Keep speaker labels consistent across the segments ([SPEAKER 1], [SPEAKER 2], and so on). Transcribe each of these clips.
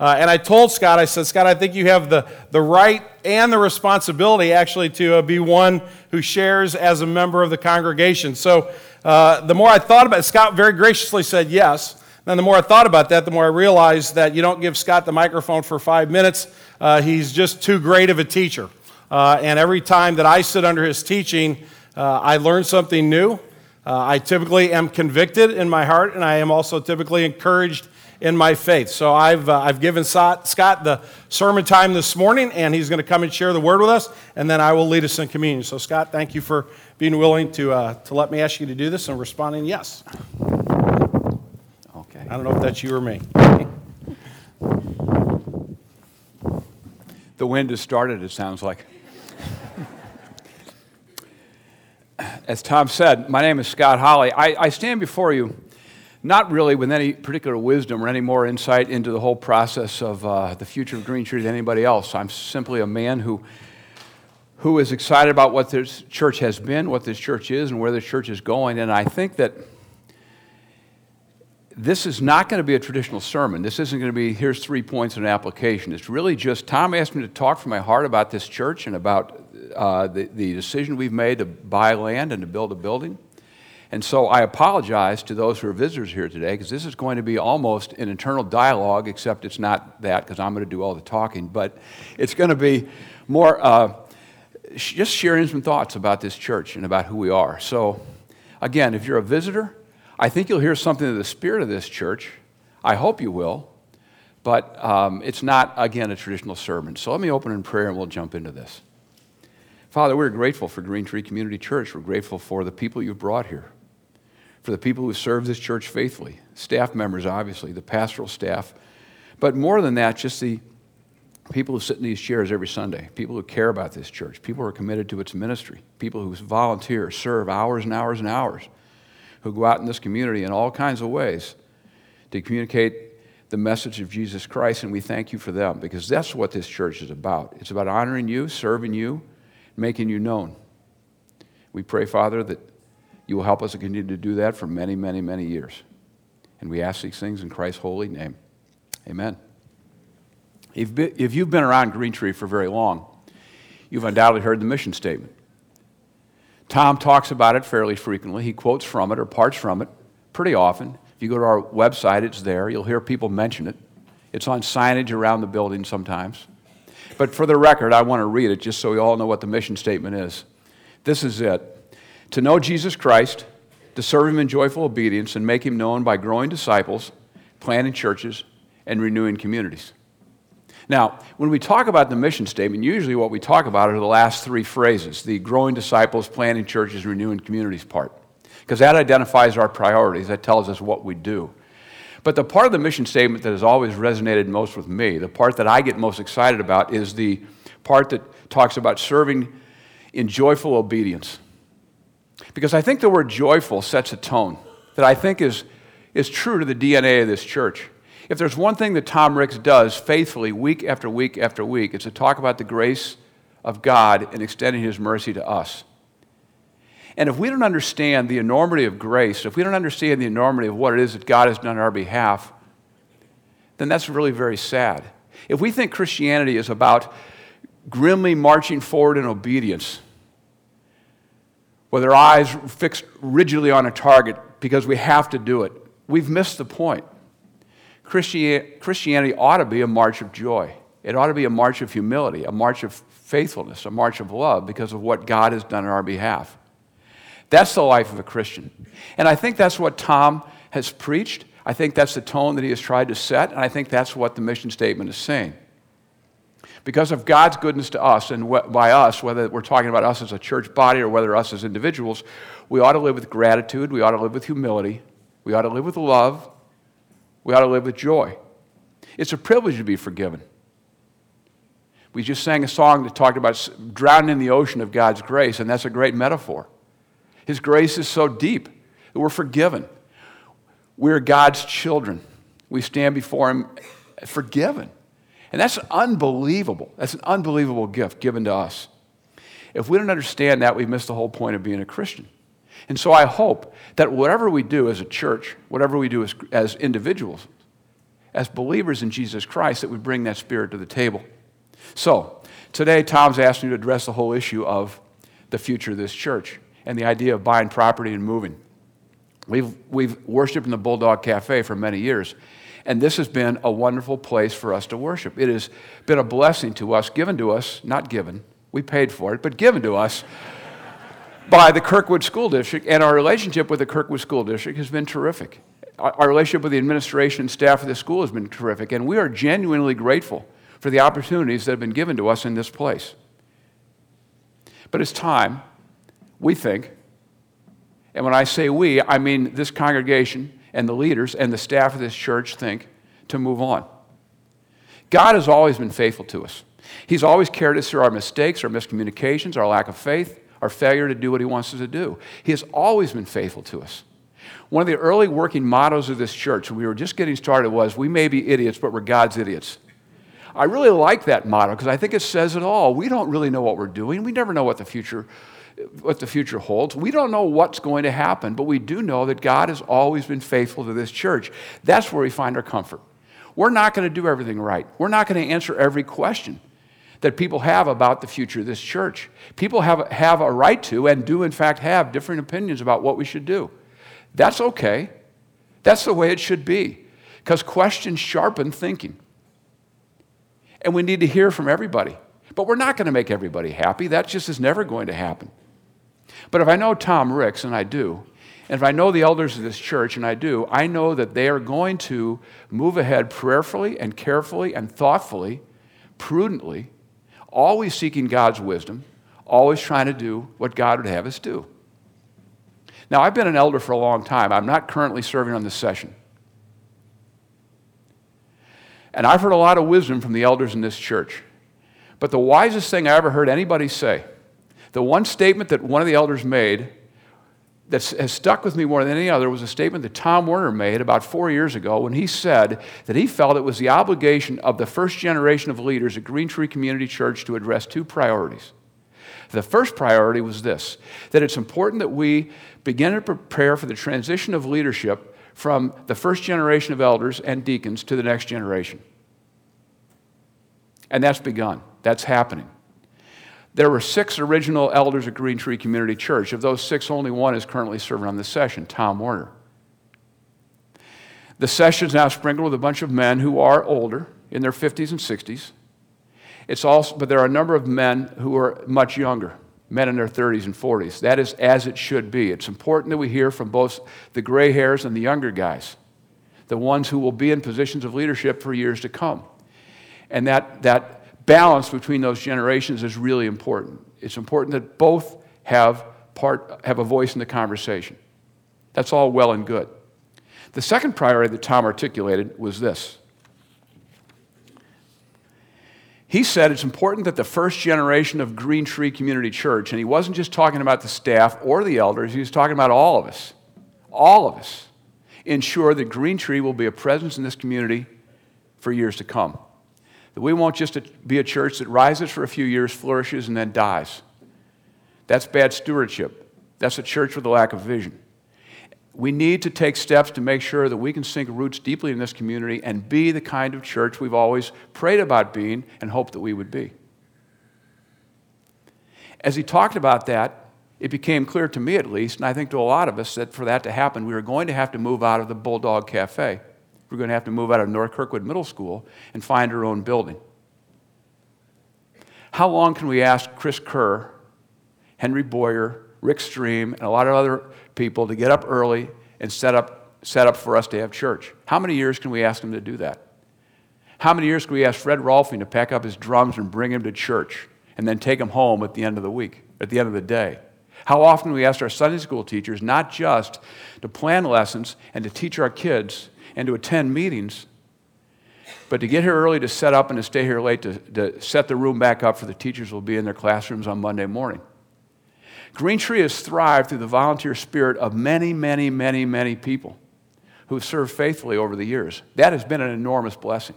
[SPEAKER 1] Uh, and I told Scott, I said, Scott, I think you have the, the right and the responsibility actually to uh, be one who shares as a member of the congregation. So uh, the more I thought about it, Scott very graciously said yes. And the more I thought about that, the more I realized that you don't give Scott the microphone for five minutes. Uh, he's just too great of a teacher. Uh, and every time that I sit under his teaching, uh, I learn something new. I typically am convicted in my heart, and I am also typically encouraged in my faith. So I've, uh, I've given Scott the sermon time this morning, and he's going to come and share the word with us, and then I will lead us in communion. So, Scott, thank you for being willing to, uh, to let me ask you to do this and responding yes.
[SPEAKER 2] Okay.
[SPEAKER 1] I don't know if that's you or me.
[SPEAKER 2] The wind has started, it sounds like. As Tom said, my name is Scott Holly. I, I stand before you not really with any particular wisdom or any more insight into the whole process of uh, the future of Green Tree than anybody else. I'm simply a man who, who is excited about what this church has been, what this church is, and where this church is going. And I think that this is not going to be a traditional sermon. This isn't going to be, here's three points in an application. It's really just, Tom asked me to talk from my heart about this church and about uh, the, the decision we've made to buy land and to build a building. And so I apologize to those who are visitors here today because this is going to be almost an internal dialogue, except it's not that because I'm going to do all the talking, but it's going to be more uh, just sharing some thoughts about this church and about who we are. So, again, if you're a visitor, I think you'll hear something of the spirit of this church. I hope you will, but um, it's not, again, a traditional sermon. So let me open in prayer and we'll jump into this. Father, we're grateful for Green Tree Community Church. We're grateful for the people you've brought here for the people who serve this church faithfully, staff members, obviously, the pastoral staff, but more than that, just the people who sit in these chairs every Sunday, people who care about this church, people who are committed to its ministry, people who volunteer, serve hours and hours and hours, who go out in this community in all kinds of ways to communicate the message of Jesus Christ, and we thank you for them because that's what this church is about. It's about honoring you, serving you, making you known. We pray, Father, that you will help us to continue to do that for many, many, many years. And we ask these things in Christ's holy name. Amen. If, you've been around Green Tree for very long, you've undoubtedly heard the mission statement. Tom talks about it fairly frequently. He quotes from it or parts from it pretty often. If you go to our website, it's there. You'll hear people mention it. It's on signage around the building sometimes. But for the record, I want to read it just so we all know what the mission statement is. This is it to know Jesus Christ, to serve him in joyful obedience, and make him known by growing disciples, planting churches, and renewing communities. Now, when we talk about the mission statement, usually what we talk about are the last three phrases the growing disciples, planting churches, renewing communities part, because that identifies our priorities, that tells us what we do. But the part of the mission statement that has always resonated most with me, the part that I get most excited about, is the part that talks about serving in joyful obedience. Because I think the word joyful sets a tone that I think is, is true to the DNA of this church. If there's one thing that Tom Ricks does faithfully week after week after week, it's to talk about the grace of God and extending His mercy to us. And if we don't understand the enormity of grace, if we don't understand the enormity of what it is that God has done on our behalf, then that's really very sad. If we think Christianity is about grimly marching forward in obedience, with our eyes fixed rigidly on a target because we have to do it. We've missed the point. Christianity ought to be a march of joy. It ought to be a march of humility, a march of faithfulness, a march of love because of what God has done on our behalf. That's the life of a Christian. And I think that's what Tom has preached. I think that's the tone that he has tried to set, and I think that's what the mission statement is saying. Because of God's goodness to us, and by us, whether we're talking about us as a church body or whether us as individuals, we ought to live with gratitude, we ought to live with humility, we ought to live with love, we ought to live with joy. It's a privilege to be forgiven. We just sang a song that talked about drowning in the ocean of God's grace, and that's a great metaphor. His grace is so deep that we're forgiven. We're God's children. We stand before Him forgiven. And that's unbelievable. That's an unbelievable gift given to us. If we don't understand that, we've missed the whole point of being a Christian. And so I hope that whatever we do as a church, whatever we do as, as individuals, as believers in Jesus Christ that we bring that spirit to the table. So, today Tom's asked me to address the whole issue of the future of this church and the idea of buying property and moving. We've, we've worshiped in the Bulldog Cafe for many years, and this has been a wonderful place for us to worship. It has been a blessing to us, given to us, not given, we paid for it, but given to us by the Kirkwood School District, and our relationship with the Kirkwood School District has been terrific. Our, relationship with the administration and staff of the school has been terrific, and we are genuinely grateful for the opportunities that have been given to us in this place. But it's time, we think, and when I say we, I mean this congregation and the leaders and the staff of this church think to move on. God has always been faithful to us. He's always carried us through our mistakes, our miscommunications, our lack of faith, our failure to do what He wants us to do. He has always been faithful to us. One of the early working mottos of this church, when we were just getting started, was We may be idiots, but we're God's idiots. I really like that motto because I think it says it all. We don't really know what we're doing. We never know what the future what the future holds. We don't know what's going to happen, but we do know that God has always been faithful to this church. That's where we find our comfort. We're not going to do everything right. We're not going to answer every question that people have about the future of this church. People have, have a right to, and do in fact have, different opinions about what we should do. That's okay. That's the way it should be, because questions sharpen thinking. And we need to hear from everybody. But we're not going to make everybody happy. That just is never going to happen. But if I know Tom Ricks, and I do, and if I know the elders of this church, and I do, I know that they are going to move ahead prayerfully and carefully and thoughtfully, prudently, always seeking God's wisdom, always trying to do what God would have us do. Now, I've been an elder for a long time. I'm not currently serving on this session. And I've heard a lot of wisdom from the elders in this church. But the wisest thing I ever heard anybody say, the one statement that one of the elders made that has stuck with me more than any other was a statement that Tom Werner made about four years ago when he said that he felt it was the obligation of the first generation of leaders at Green Tree Community Church to address two priorities. The first priority was this that it's important that we begin to prepare for the transition of leadership from the first generation of elders and deacons to the next generation. And that's begun, that's happening. There were six original elders at Green Tree Community Church. Of those six, only one is currently serving on this session, Tom Werner. The session is now sprinkled with a bunch of men who are older, in their 50s and 60s. It's also, but there are a number of men who are much younger, men in their 30s and 40s. That is as it should be. It's important that we hear from both the gray hairs and the younger guys, the ones who will be in positions of leadership for years to come. And that, that balance between those generations is really important. It's important that both have, part, have a voice in the conversation. That's all well and good. The second priority that Tom articulated was this. He said it's important that the first generation of Green Tree Community Church, and he wasn't just talking about the staff or the elders, he was talking about all of us, all of us, ensure that Green Tree will be a presence in this community for years to come. That we won't just be a church that rises for a few years, flourishes, and then dies. That's bad stewardship. That's a church with a lack of vision. We need to take steps to make sure that we can sink roots deeply in this community and be the kind of church we've always prayed about being and hoped that we would be. As he talked about that, it became clear to me at least, and I think to a lot of us, that for that to happen, we were going to have to move out of the Bulldog Cafe. We're going to have to move out of North Kirkwood Middle School and find our own building. How long can we ask Chris Kerr, Henry Boyer, Rick Stream, and a lot of other people to get up early and set up, set up for us to have church? How many years can we ask them to do that? How many years can we ask Fred Rolfing to pack up his drums and bring him to church and then take him home at the end of the week, at the end of the day? How often we ask our Sunday school teachers not just to plan lessons and to teach our kids and to attend meetings, but to get here early to set up and to stay here late to, to set the room back up for the teachers will be in their classrooms on Monday morning. Green Tree has thrived through the volunteer spirit of many, many, many, many people who have served faithfully over the years. That has been an enormous blessing.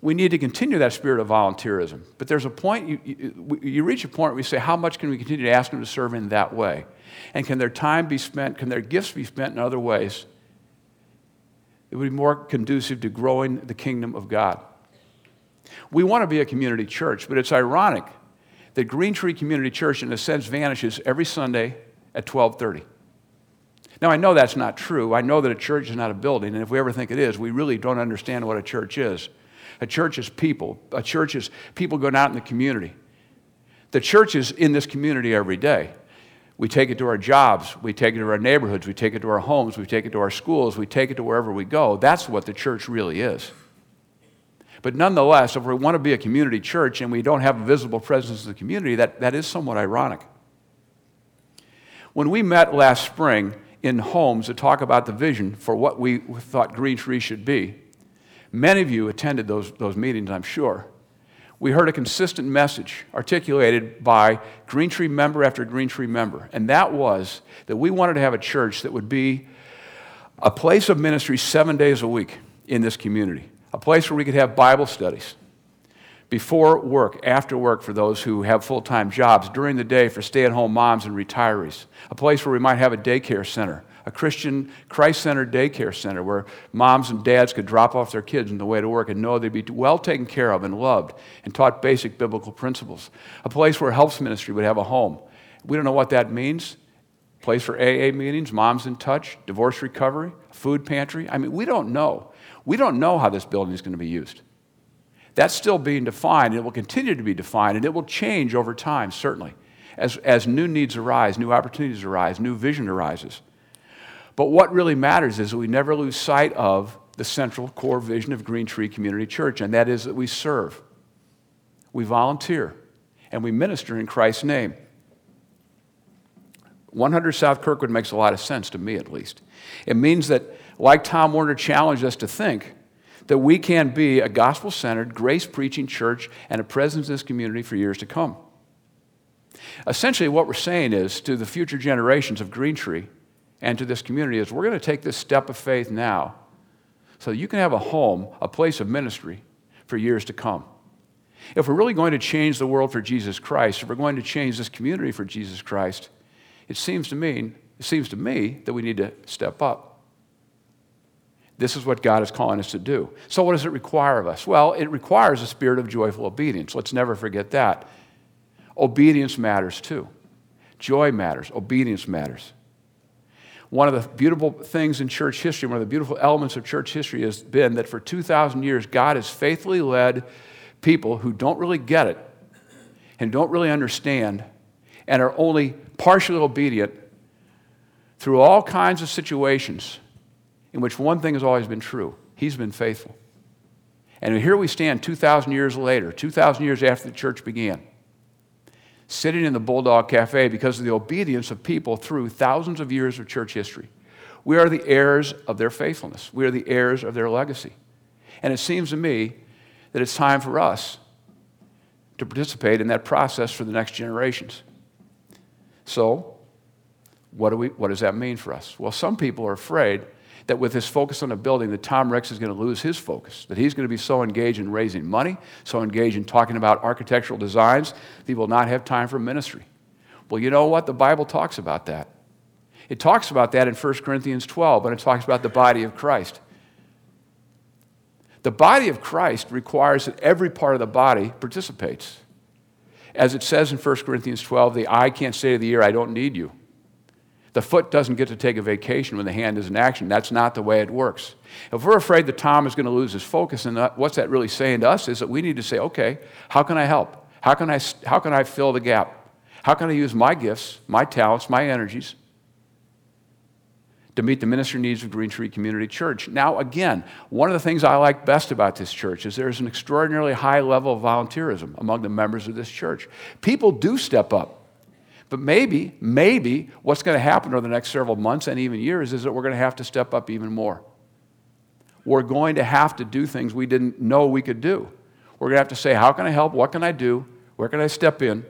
[SPEAKER 2] We need to continue that spirit of volunteerism. But there's a point, you, you, you reach a point where we say, how much can we continue to ask them to serve in that way? And can their time be spent, can their gifts be spent in other ways that would be more conducive to growing the kingdom of God. We want to be a community church, but it's ironic that Green Tree Community Church, in a sense, vanishes every Sunday at 1230. Now, I know that's not true. I know that a church is not a building, and if we ever think it is, we really don't understand what a church is. A church is people. A church is people going out in the community. The church is in this community every day. We take it to our jobs, we take it to our neighborhoods, we take it to our homes, we take it to our schools, we take it to wherever we go. That's what the church really is. But nonetheless, if we want to be a community church and we don't have a visible presence in the community, that, that is somewhat ironic. When we met last spring in homes to talk about the vision for what we thought Green Tree should be, many of you attended those, those meetings, I'm sure. We heard a consistent message articulated by Green Tree member after Green Tree member, and that was that we wanted to have a church that would be a place of ministry seven days a week in this community a place where we could have Bible studies before work, after work for those who have full time jobs, during the day for stay at home moms and retirees, a place where we might have a daycare center, a Christian Christ centered daycare center where moms and dads could drop off their kids on the way to work and know they'd be well taken care of and loved and taught basic biblical principles, a place where helps ministry would have a home. We don't know what that means. Place for AA meetings, moms in touch, divorce recovery, food pantry. I mean, we don't know. We don't know how this building is going to be used. That's still being defined, and it will continue to be defined, and it will change over time, certainly, as, as new needs arise, new opportunities arise, new vision arises. But what really matters is we never lose sight of the central core vision of Green Tree Community Church, and that is that we serve, we volunteer, and we minister in Christ's name. 100 South Kirkwood makes a lot of sense to me, at least. It means that like Tom Warner challenged us to think, that we can be a gospel centered, grace preaching church and a presence in this community for years to come. Essentially, what we're saying is to the future generations of Green Tree and to this community is we're going to take this step of faith now so you can have a home, a place of ministry for years to come. If we're really going to change the world for Jesus Christ, if we're going to change this community for Jesus Christ, it seems to me, it seems to me that we need to step up. This is what God is calling us to do. So, what does it require of us? Well, it requires a spirit of joyful obedience. Let's never forget that. Obedience matters too. Joy matters. Obedience matters. One of the beautiful things in church history, one of the beautiful elements of church history has been that for 2,000 years, God has faithfully led people who don't really get it and don't really understand and are only partially obedient through all kinds of situations in which one thing has always been true He's been faithful. And here we stand 2,000 years later, 2,000 years after the church began, sitting in the Bulldog Cafe because of the obedience of people through thousands of years of church history. We are the heirs of their faithfulness, we are the heirs of their legacy. And it seems to me that it's time for us to participate in that process for the next generations. So, what, do we, what does that mean for us? Well, some people are afraid that with his focus on a building, that Tom Ricks is going to lose his focus, that he's going to be so engaged in raising money, so engaged in talking about architectural designs, that he will not have time for ministry. Well, you know what? The Bible talks about that. It talks about that in 1 Corinthians 12, but it talks about the body of Christ. The body of Christ requires that every part of the body participates. As it says in 1 Corinthians 12, the eye can't say to the ear, I don't need you. The foot doesn't get to take a vacation when the hand is in action. That's not the way it works. If we're afraid that Tom is going to lose his focus, and what's that really saying to us is that we need to say, okay, how can I help? How can I, how can I fill the gap? How can I use my gifts, my talents, my energies to meet the ministry needs of Green Tree Community Church? Now, again, one of the things I like best about this church is there's an extraordinarily high level of volunteerism among the members of this church. People do step up. But maybe, maybe what's going to happen over the next several months and even years is that we're going to have to step up even more. We're going to have to do things we didn't know we could do. We're going to have to say, How can I help? What can I do? Where can I step in?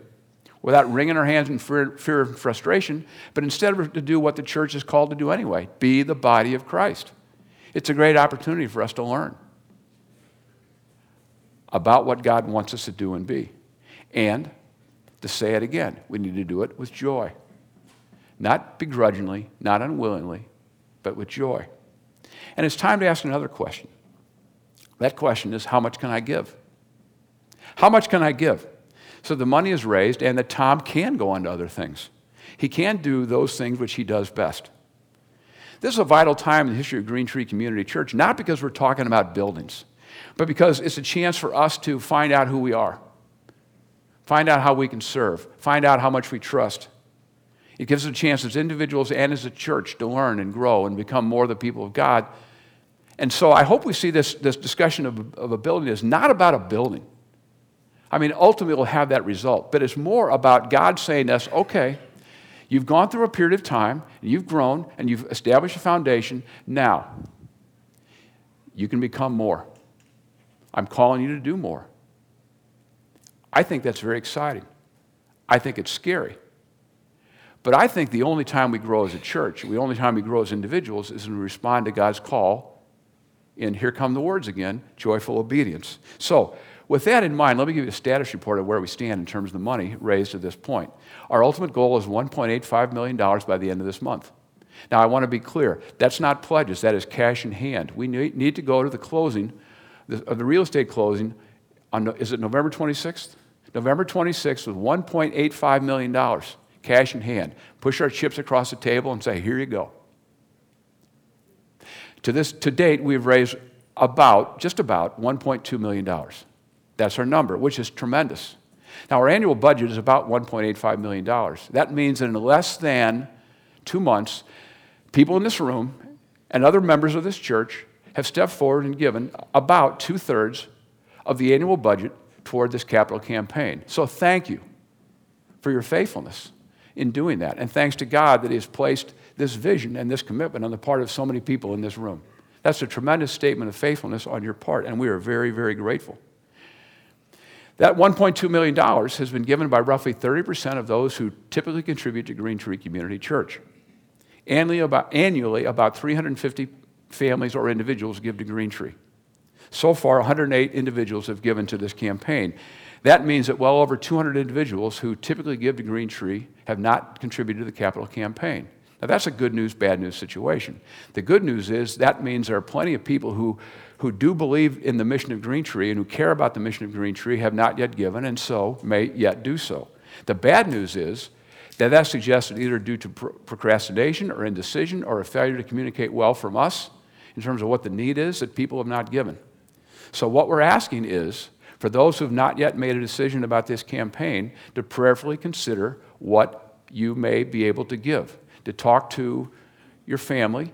[SPEAKER 2] Without wringing our hands in fear, fear and frustration, but instead to do what the church is called to do anyway be the body of Christ. It's a great opportunity for us to learn about what God wants us to do and be. And to say it again. We need to do it with joy. Not begrudgingly, not unwillingly, but with joy. And it's time to ask another question. That question is how much can I give? How much can I give? So the money is raised, and that Tom can go on to other things. He can do those things which he does best. This is a vital time in the history of Green Tree Community Church, not because we're talking about buildings, but because it's a chance for us to find out who we are, find out how we can serve, find out how much we trust. It gives us a chance as individuals and as a church to learn and grow and become more the people of God. And so I hope we see this, this discussion of, of a building is not about a building. I mean, ultimately, we'll have that result, but it's more about God saying to us, okay, You've gone through a period of time, and you've grown, and you've established a foundation. Now, you can become more. I'm calling you to do more. I think that's very exciting. I think it's scary. But I think the only time we grow as a church, the only time we grow as individuals, is when we respond to God's call. And here come the words again joyful obedience. So, with that in mind, let me give you a status report of where we stand in terms of the money raised at this point. Our ultimate goal is $1.85 million by the end of this month. Now, I want to be clear that's not pledges, that is cash in hand. We need to go to the closing, the, the real estate closing, on, is it November 26th? November 26th with $1.85 million cash in hand. Push our chips across the table and say, here you go. To, this, to date, we've raised about, just about $1.2 million. That's our number, which is tremendous. Now, our annual budget is about $1.85 million. That means that in less than two months, people in this room and other members of this church have stepped forward and given about two thirds of the annual budget toward this capital campaign. So, thank you for your faithfulness in doing that. And thanks to God that He has placed this vision and this commitment on the part of so many people in this room. That's a tremendous statement of faithfulness on your part, and we are very, very grateful. That $1.2 million has been given by roughly 30% of those who typically contribute to Green Tree Community Church. Annually about, annually, about 350 families or individuals give to Green Tree. So far, 108 individuals have given to this campaign. That means that well over 200 individuals who typically give to Green Tree have not contributed to the capital campaign. Now, that's a good news, bad news situation. The good news is that means there are plenty of people who who do believe in the mission of Green Tree and who care about the mission of Green Tree have not yet given and so may yet do so. The bad news is that that suggests that either due to procrastination or indecision or a failure to communicate well from us in terms of what the need is that people have not given. So, what we're asking is for those who have not yet made a decision about this campaign to prayerfully consider what you may be able to give, to talk to your family,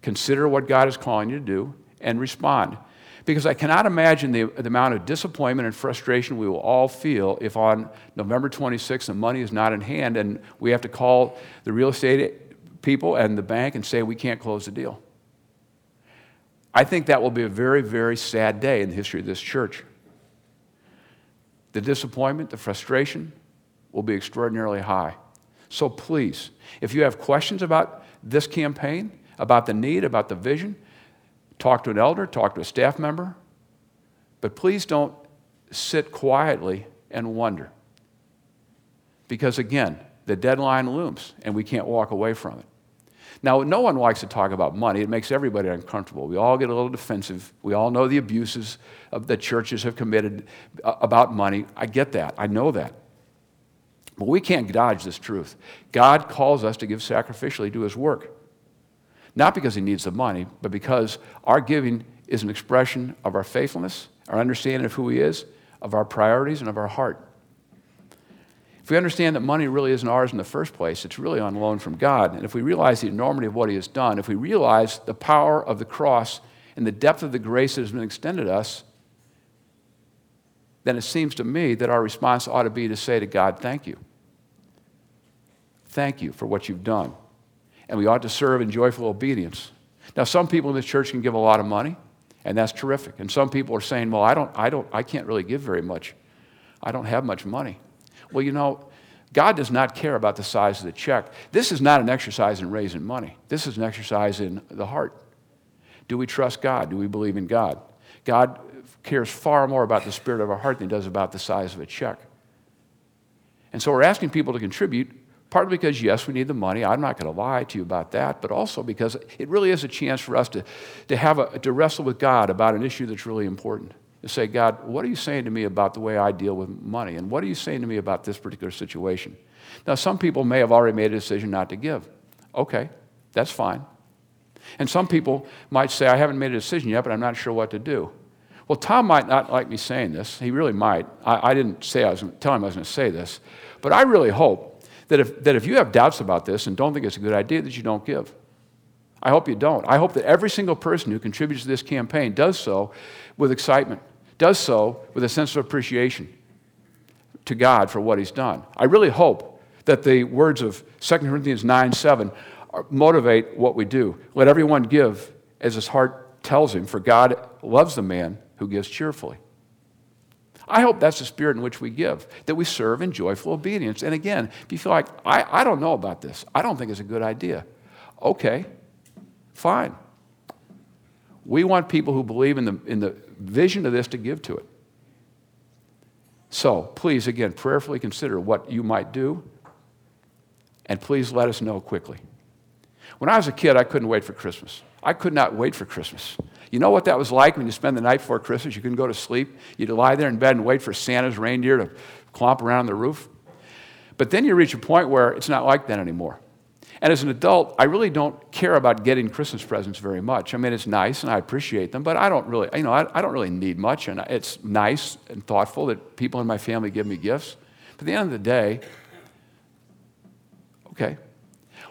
[SPEAKER 2] consider what God is calling you to do, and respond. Because I cannot imagine the, the amount of disappointment and frustration we will all feel if on November 26th the money is not in hand and we have to call the real estate people and the bank and say we can't close the deal. I think that will be a very, very sad day in the history of this church. The disappointment, the frustration will be extraordinarily high. So please, if you have questions about this campaign, about the need, about the vision, Talk to an elder, talk to a staff member, but please don't sit quietly and wonder. Because again, the deadline looms and we can't walk away from it. Now, no one likes to talk about money. It makes everybody uncomfortable. We all get a little defensive. We all know the abuses that churches have committed uh, about money. I get that. I know that. But we can't dodge this truth. God calls us to give sacrificially to his work. Not because he needs the money, but because our giving is an expression of our faithfulness, our understanding of who he is, of our priorities, and of our heart. If we understand that money really isn't ours in the first place, it's really on loan from God. And if we realize the enormity of what he has done, if we realize the power of the cross and the depth of the grace that has been extended us, then it seems to me that our response ought to be to say to God, Thank you. Thank you for what you've done and we ought to serve in joyful obedience. Now, some people in this church can give a lot of money, and that's terrific. And some people are saying, well, I, don't, I, don't, I can't really give very much. I don't have much money. Well, you know, God does not care about the size of the check. This is not an exercise in raising money. This is an exercise in the heart. Do we trust God? Do we believe in God? God cares far more about the spirit of our heart than he does about the size of a check. And so we're asking people to contribute Partly because, yes, we need the money. I'm not going to lie to you about that, but also because it really is a chance for us to, to, have a, to wrestle with God about an issue that's really important. To say, God, what are you saying to me about the way I deal with money? And what are you saying to me about this particular situation? Now, some people may have already made a decision not to give. Okay, that's fine. And some people might say, I haven't made a decision yet, but I'm not sure what to do. Well, Tom might not like me saying this. He really might. I, I didn't say I was tell him I was going to say this. But I really hope that if, that if you have doubts about this and don't think it's a good idea, that you don't give. I hope you don't. I hope that every single person who contributes to this campaign does so with excitement, does so with a sense of appreciation to God for what He's done. I really hope that the words of 2 Corinthians 9 7 motivate what we do. Let everyone give as his heart tells him, for God loves the man who gives cheerfully. I hope that's the spirit in which we give, that we serve in joyful obedience. And again, if you feel like, I, I don't know about this, I don't think it's a good idea, okay, fine. We want people who believe in the, in the vision of this to give to it. So please, again, prayerfully consider what you might do, and please let us know quickly. When I was a kid, I couldn't wait for Christmas. I could not wait for Christmas. You know what that was like when you spend the night before Christmas? You couldn't go to sleep. You'd lie there in bed and wait for Santa's reindeer to clomp around the roof. But then you reach a point where it's not like that anymore. And as an adult, I really don't care about getting Christmas presents very much. I mean, it's nice and I appreciate them, but I don't really, you know, I, I don't really need much. And it's nice and thoughtful that people in my family give me gifts. But at the end of the day, okay.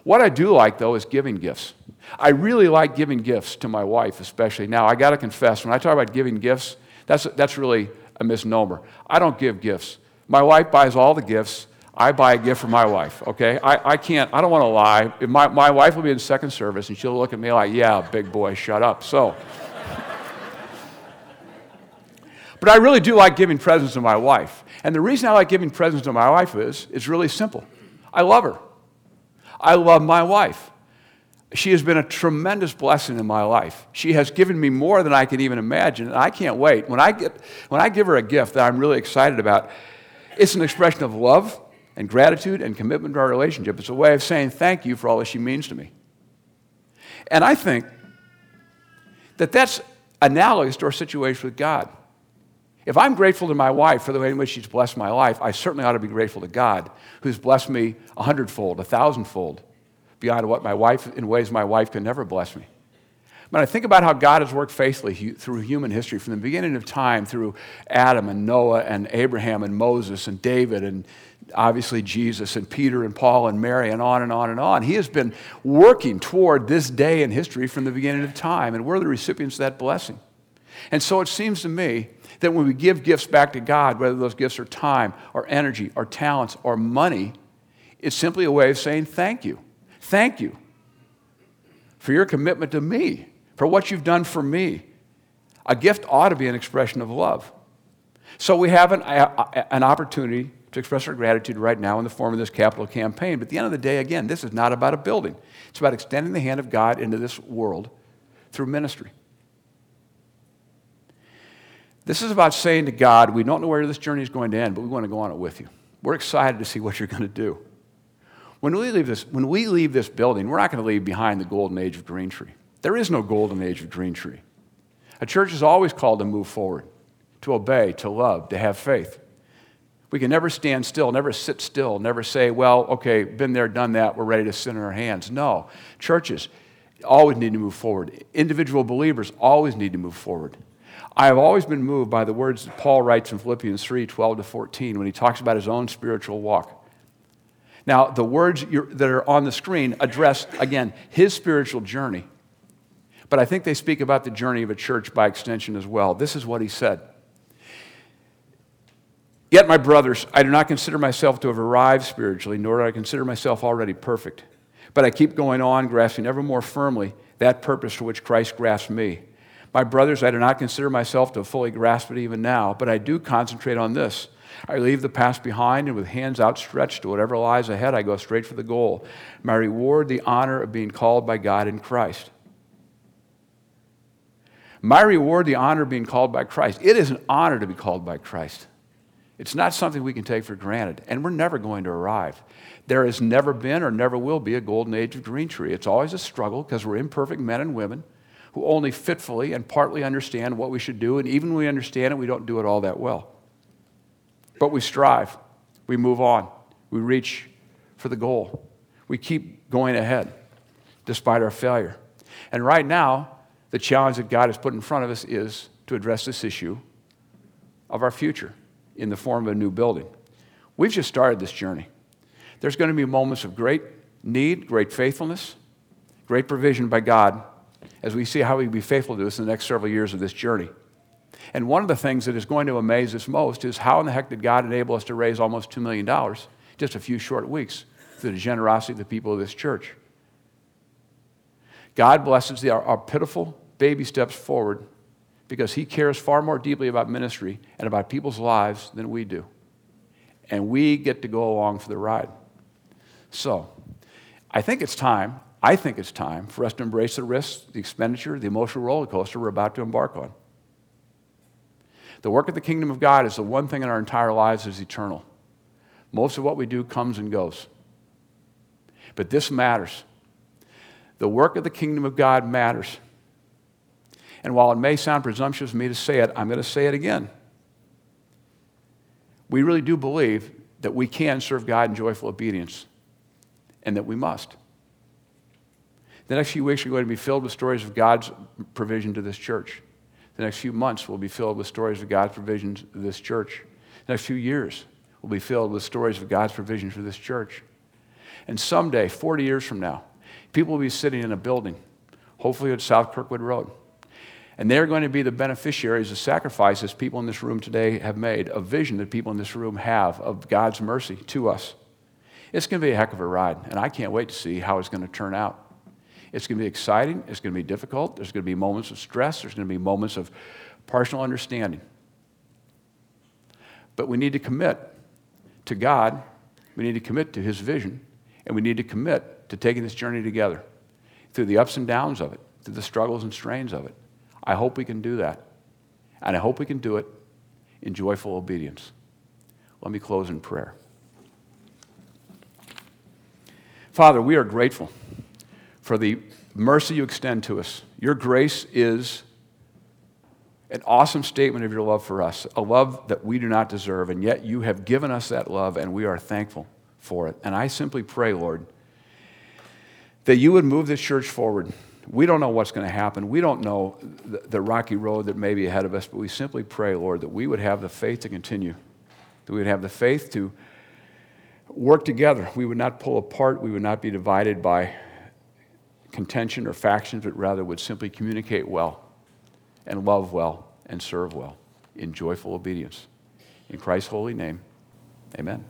[SPEAKER 2] What I do like, though, is giving gifts. I really like giving gifts to my wife, especially. Now, I got to confess, when I talk about giving gifts, that's, that's really a misnomer. I don't give gifts. My wife buys all the gifts. I buy a gift for my wife, okay? I, I can't, I don't want to lie. My, my wife will be in second service and she'll look at me like, yeah, big boy, shut up. So, but I really do like giving presents to my wife. And the reason I like giving presents to my wife is, it's really simple. I love her. I love my wife. She has been a tremendous blessing in my life. She has given me more than I can even imagine, and I can't wait. When I, get, when I give her a gift that I'm really excited about, it's an expression of love and gratitude and commitment to our relationship. It's a way of saying thank you for all that she means to me. And I think that that's analogous to our situation with God. If I'm grateful to my wife for the way in which she's blessed my life, I certainly ought to be grateful to God, who's blessed me a hundredfold, a thousandfold, beyond what my wife, in ways my wife can never bless me. When I think about how God has worked faithfully through human history, from the beginning of time, through Adam and Noah and Abraham and Moses and David and obviously Jesus and Peter and Paul and Mary and on and on and on. He has been working toward this day in history from the beginning of time, and we're the recipients of that blessing. And so it seems to me that when we give gifts back to God, whether those gifts are time or energy or talents or money, it's simply a way of saying thank you. Thank you for your commitment to me, for what you've done for me. A gift ought to be an expression of love. So we have an, an opportunity to express our gratitude right now in the form of this capital campaign. But at the end of the day, again, this is not about a building. It's about extending the hand of God into this world through ministry. This is about saying to God, we don't know where this journey is going to end, but we want to go on it with you. We're excited to see what you're going to do. When we leave this, when we leave this building, we're not going to leave behind the golden age of Green Tree. There is no golden age of Green Tree. A church is always called to move forward, to obey, to love, to have faith. We can never stand still, never sit still, never say, well, okay, been there, done that, we're ready to sit in our hands. No. Churches always need to move forward. Individual believers always need to move forward. I have always been moved by the words that Paul writes in Philippians 3 12 to 14 when he talks about his own spiritual walk. Now, the words that are on the screen address, again, his spiritual journey. But I think they speak about the journey of a church by extension as well. This is what he said Yet, my brothers, I do not consider myself to have arrived spiritually, nor do I consider myself already perfect. But I keep going on, grasping ever more firmly that purpose to which Christ grasped me my brothers, I do not consider myself to have fully grasped it even now, but I do concentrate on this. I leave the past behind, and with hands outstretched to whatever lies ahead, I go straight for the goal. My reward, the honor of being called by God in Christ. My reward, the honor of being called by Christ. It is an honor to be called by Christ. It's not something we can take for granted, and we're never going to arrive. There has never been or never will be a golden age of Green Tree. It's always a struggle because we're imperfect men and women who only fitfully and partly understand what we should do, and even when we understand it, we don't do it all that well. But we strive, we move on, we reach for the goal, we keep going ahead despite our failure. And right now, the challenge that God has put in front of us is to address this issue of our future in the form of a new building. We've just started this journey. There's going to be moments of great need, great faithfulness, great provision by God as we see how He be faithful to us in the next several years of this journey. And one of the things that is going to amaze us most is how in the heck did God enable us to raise almost $2 million just a few short weeks through the generosity of the people of this church? God blesses our, our pitiful baby steps forward because he cares far more deeply about ministry and about people's lives than we do. And we get to go along for the ride. So, I think it's time, I think it's time for us to embrace the risks, the expenditure, the emotional roller coaster we're about to embark on. The work of the kingdom of God is the one thing in our entire lives is eternal. Most of what we do comes and goes. But this matters. The work of the kingdom of God matters. And while it may sound presumptuous of me to say it, I'm going to say it again. We really do believe that we can serve God in joyful obedience and that we must. The next few weeks are going to be filled with stories of God's provision to this church. The next few months will be filled with stories of God's provision to this church. The next few years will be filled with stories of God's provision for this church. And someday, 40 years from now, people will be sitting in a building, hopefully at South Kirkwood Road, and they're going to be the beneficiaries of sacrifices people in this room today have made, a vision that people in this room have of God's mercy to us. It's going to be a heck of a ride, and I can't wait to see how it's going to turn out. It's going to be exciting, it's going to be difficult, there's going to be moments of stress, there's going to be moments of partial understanding. But we need to commit to God, we need to commit to His vision, and we need to commit to taking this journey together through the ups and downs of it, through the struggles and strains of it. I hope we can do that. And I hope we can do it in joyful obedience. Let me close in prayer. Father, we are grateful for the mercy you extend to us. Your grace is an awesome statement of your love for us, a love that we do not deserve, and yet you have given us that love, and we are thankful for it. And I simply pray, Lord, that you would move this church forward we don't know what's going to happen. We don't know the, the, rocky road that may be ahead of us, but we simply pray, Lord, that we would have the faith to continue, that we would have the faith to work together. We would not pull apart, we would not be divided by contention or factions, but rather would simply communicate well and love well and serve well in joyful obedience. In Christ's holy name, amen.